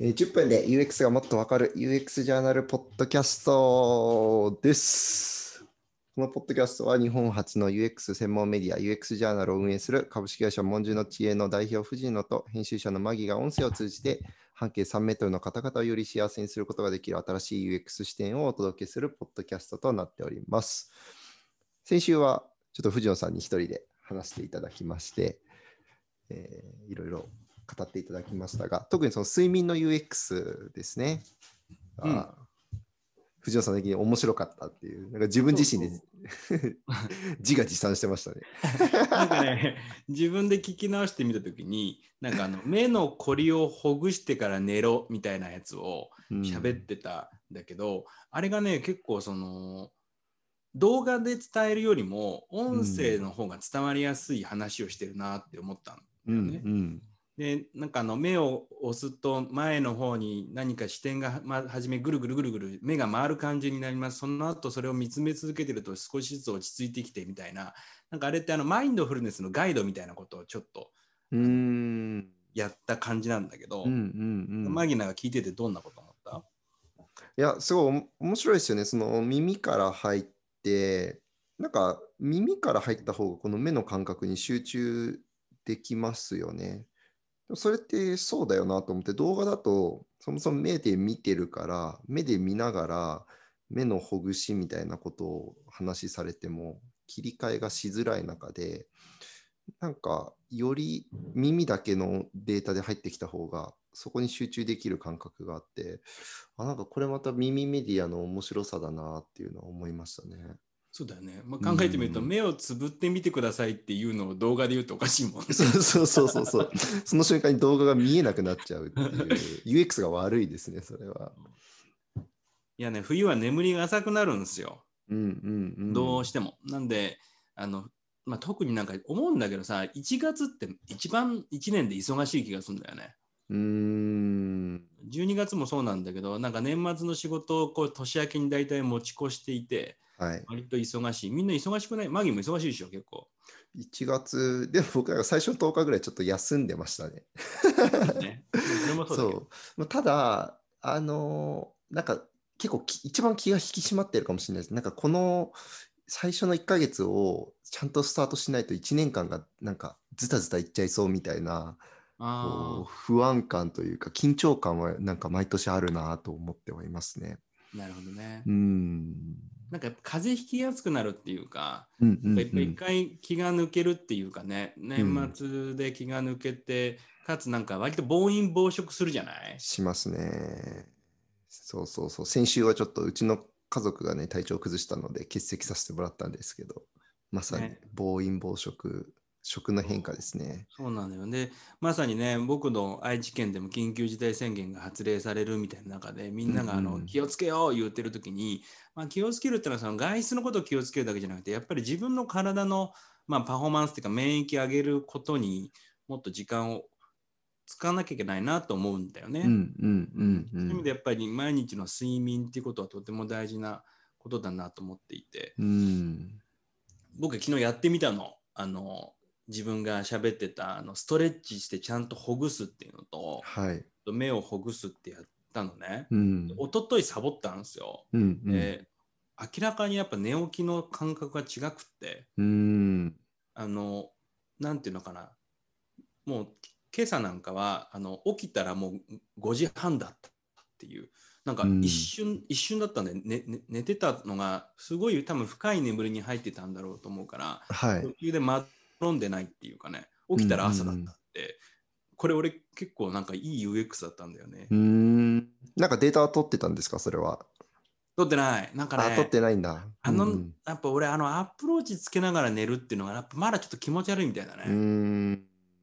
10分で UX がもっとわかる UX ジャーナルポッドキャストです。このポッドキャストは日本初の UX 専門メディア UX ジャーナルを運営する株式会社文殊の知恵の代表藤野と編集者のマギが音声を通じて半径3メートルの方々をより幸せにすることができる新しい UX 視点をお届けするポッドキャストとなっております。先週はちょっと藤野さんに一人で話していただきまして、えーいろいろ語っていただきましたが、特にその睡眠の UX ですね。うん藤野さん的に面白かったっていう、なんか自分自身で自画自賛してましたね。なんかね、自分で聞き直してみたときに、なんかあの目のこりをほぐしてから寝ろみたいなやつをうん喋ってたんだけど、あれがね、結構その、動画で伝えるよりも音声の方が伝わりやすい話をしてるなって思ったの。うんねうんでなんかあの目を押すと前の方に何か視点が、ま、初めぐるぐるぐるぐる目が回る感じになります。その後それを見つめ続けてると少しずつ落ち着いてきてみたいな。なんかあれってあのマインドフルネスのガイドみたいなことをちょっとうーん。やった感じなんだけど、うんうんうん。マギナが聞いててどんなこと思った？いや、すごい面白いですよね。その耳から入って、なんか耳から入った方がこの目の感覚に集中できますよね。もそれってそうだよなと思って、動画だとそもそも目で見てるから、目で見ながら目のほぐしみたいなことを話しされても切り替えがしづらい中で、なんかより耳だけのデータで入ってきた方がそこに集中できる感覚があってあなんかこれまた耳メディアの面白さだなっていうのは思いましたね。そうだよね、まあ、考えてみると、うん目をつぶってみてくださいっていうのを動画で言うとおかしいもんね。そうそうそうそうそう。その瞬間に動画が見えなくなっちゃうっていう UX が悪いですね、それは。いやね冬は眠りが浅くなるんですよ。うんうんうん。どうしても。なんで、あの、まあ、特になんか思うんだけどさ、1月って一番1年で忙しい気がするんだよね。うーん。12月もそうなんだけど、なんか年末の仕事をこう年明けに大体持ち越していて、はい。割と忙しい。みんな忙しくない？マギも忙しいでしょ、結構。1月、でも僕は最初の10日ぐらいちょっと休んでましたね。ね。そうただ、あのーなんか結構き一番気が引き締まってるかもしれないです。なんかこの最初の1ヶ月をちゃんとスタートしないと1年間がなんかズタズタいっちゃいそうみたいなこあう不安感というか緊張感はなんか毎年あるなと思ってはいますね。あ、なるほどねう。ん。なんかやっぱ風邪ひきやすくなるっていうか、うんうんやっぱうん一回気が抜けるっていうかね、年末で気が抜けて、かつなんか割と暴飲暴食するじゃない？しますね。そうそうそう。先週はちょっとうちの家族がね、体調を崩したので欠席させてもらったんですけど、まさにね暴飲暴食、食の変化ですね。そうなんだよね。まさにね、僕の愛知県でも緊急事態宣言が発令されるみたいな中で、みんながあの、うんうん気をつけよう言ってる時に、まあ、気をつけるってのはその外出のことを気をつけるだけじゃなくて、やっぱり自分の体の、まあ、パフォーマンスっていうか免疫上げることにもっと時間を使わなきゃいけないなと思うんだよね。うんうんうんうそういう意味ん。でやっぱり毎日の睡眠っていうことはとても大事なことだなと思っていてうん。僕昨日やってみたのあの自分が喋ってたあのストレッチしてちゃんとほぐすっていうのとはい。目をほぐすってやったのね、うん。一昨日サボったんですよ、うんうん。で明らかにやっぱ寝起きの感覚が違くってうん。あのなんていうのかなもう今朝なんかはあの起きたらもう5時半だったっていうなんかうん一瞬、一瞬だったんで、ねね、寝てたのがすごい多分深い眠りに入ってたんだろうと思うからはい。途中でまどんでないっていうかね起きたら朝だったって、これ俺結構なんかいい UX だったんだよね、うん。なんかデータは取ってたんですか、それは？撮ってないなんかねあ、取ってないんだ。あの、うんやっぱ俺あのアプローチつけながら寝るっていうのがやっぱまだちょっと気持ち悪いみたいだね、うん。うん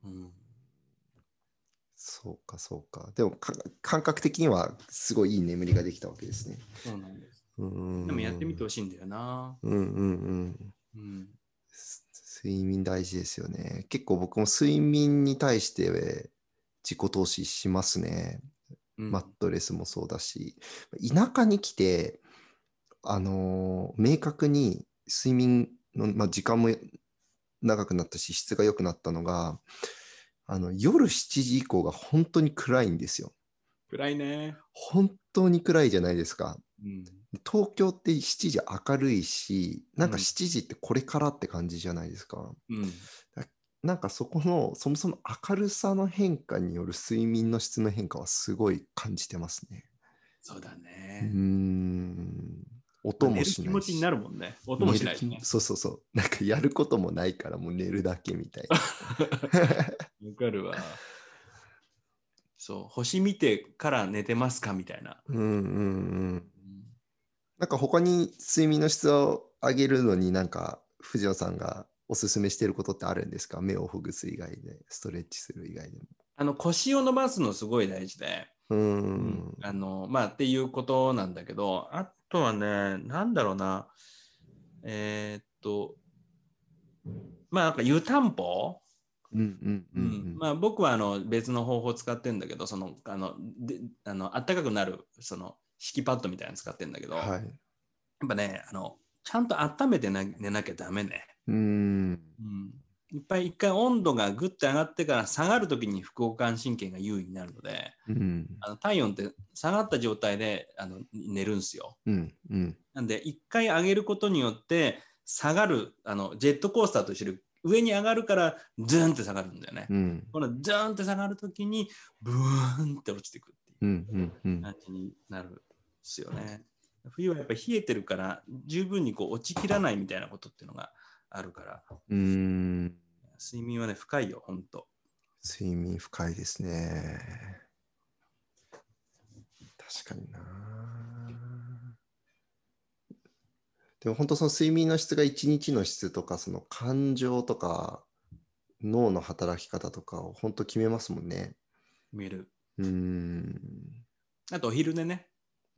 うんそうか、そうか。でもか、感覚的にはすごいいい眠りができたわけですね。そうなんですうん。でもやってみてほしいんだよな。うんうんうん。うん。す睡眠大事ですよね。結構僕も睡眠に対して自己投資しますね。うんマットレスもそうだし、田舎に来て、あのー明確に睡眠の、まあ、時間も長くなったし、質が良くなったのが、あの夜7時以降が本当に暗いんですよ。暗いね。本当に暗いじゃないですか。うん。東京って7時明るいし、なんかうん7時ってこれからって感じじゃないですか。うん。なんかそこのそもそも明るさの変化による睡眠の質の変化はすごい感じてますね。そうだね。ん。音もしないし。気持ちになるもんね。音もしないしね。そうそうそう。なんかやることもないからもう寝るだけみたいな。わかるわ。そう、星見てから寝てますかみたいな。うんうんうん。なんか他に睡眠の質を上げるのになんか藤野さんがおすすめしてることってあるんですか？目をほぐす以外で、ストレッチする以外でも。あの腰を伸ばすのすごい大事で、うーん。あのまあっていうことなんだけど、あとはね、なんだろうな、えーっと、まあなんか湯たんぽ、うんうんううん。ん。まあ、僕はあの別の方法を使ってるんだけど、そのあのであの暖かくなるその敷きパッドみたいなの使ってるんだけど、うん。はい。やっぱねあの、ちゃんと温めてな寝なきゃダメね。うーん。うん、いっぱい一回温度がぐっと上がってから下がるときに副交感神経が優位になるので、うん。あの体温って下がった状態であの寝るんですよ。うん。うん。なんで一回上げることによって下がるあのジェットコースターとしてる上に上がるからズーンって下がるんだよね。うん。このズーンって下がるときにブーンって落ちてくるっていううん。うん。うん。感じになるんですよね。冬はやっぱり冷えてるから十分にこう落ちきらないみたいなことっていうのがあるからうーん。睡眠はね深いよほんと。睡眠深いですね。確かにな。でも本当その睡眠の質が一日の質とかその感情とか脳の働き方とかを本当決めますもんね。見える。うーん。あとお昼寝ね。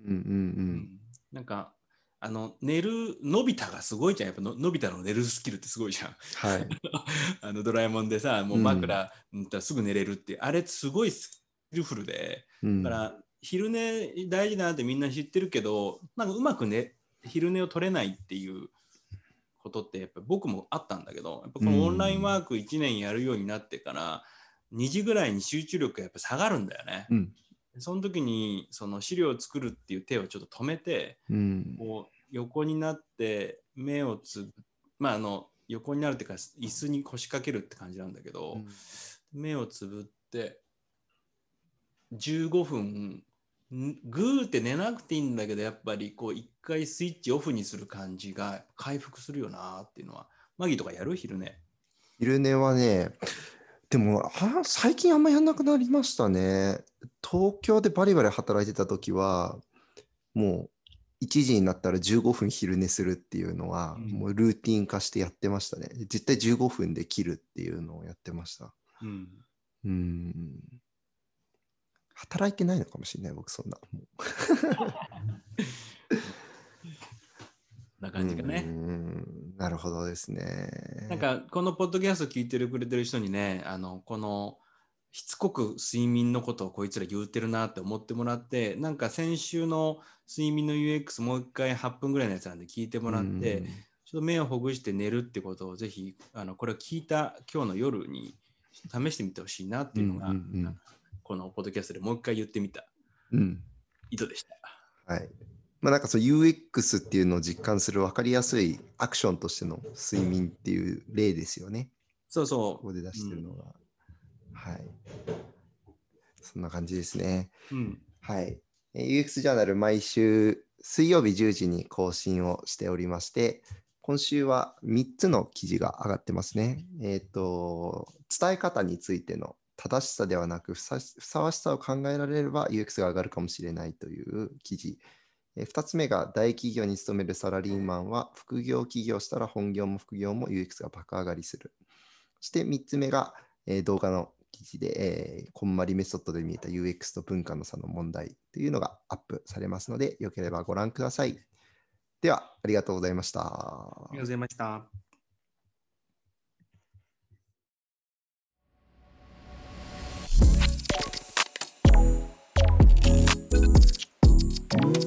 うんうんなんかあの寝るのび太がすごいじゃん。やっぱののび太の寝るスキルってすごいじゃん。はい。あのドラえもんでさ、もう枕塗ったらすぐ寝れるって、あれすごいスキルフルで、うんだから昼寝大事だなってみんな知ってるけど、なんかうまくね、昼寝を取れないっていうことってやっぱ僕もあったんだけど、やっぱこのオンラインワーク1年やるようになってから、2時ぐらいに集中力がやっぱ下がるんだよね。うん。その時にその資料を作るっていう手をちょっと止めて、うん。こう横になって目をつぶまああの横になるっていうか椅子に腰掛けるって感じなんだけど、目をつぶって15分んグーって寝なくていいんだけどやっぱりこう一回スイッチオフにする感じが回復するよなっていうのはマギーとかやる？昼寝。昼寝はね、でもあ最近あんまやんなくなりましたね。東京でバリバリ働いてた時は、もう1時になったら15分昼寝するっていうのは、うんもうルーティン化してやってましたね。絶対15分で切るっていうのをやってました。うんうん。働いてないのかもしれない、僕そんな。な感じがね、うんなるほどですね。なんかこのポッドキャスト聞いてるくれてる人にねあのこのしつこく睡眠のことをこいつら言うてるなって思ってもらってなんか先週の睡眠の UX もう一回8分ぐらいのやつなんで聞いてもらって、ちょっと目をほぐして寝るってことをぜひあのこれを聞いた今日の夜に試してみてほしいなっていうのが、うんうんうんこのポッドキャストでもう一回言ってみたうん、うん意図でした。はい。まあなんかそう UX っていうのを実感する分かりやすいアクションとしての睡眠っていう例ですよね。そうそここで出してるのが。はい。そんな感じですね。う。うん。はい。えー UX ジャーナル毎週水曜日10時に更新をしておりまして、今週は3つの記事が上がってますね。えっ、と、伝え方についての正しさではなくふさふさわしさを考えられれば UX が上がるかもしれないという記事。2つ目が大企業に勤めるサラリーマンは副業起業したら本業も副業も UX が爆上がりする。そして3つ目が、え動画の記事で、えこんまりメソッドで見えた UX と文化の差の問題というのがアップされますので、よければご覧ください。では、ありがとうございました。ありがとうございました。Thank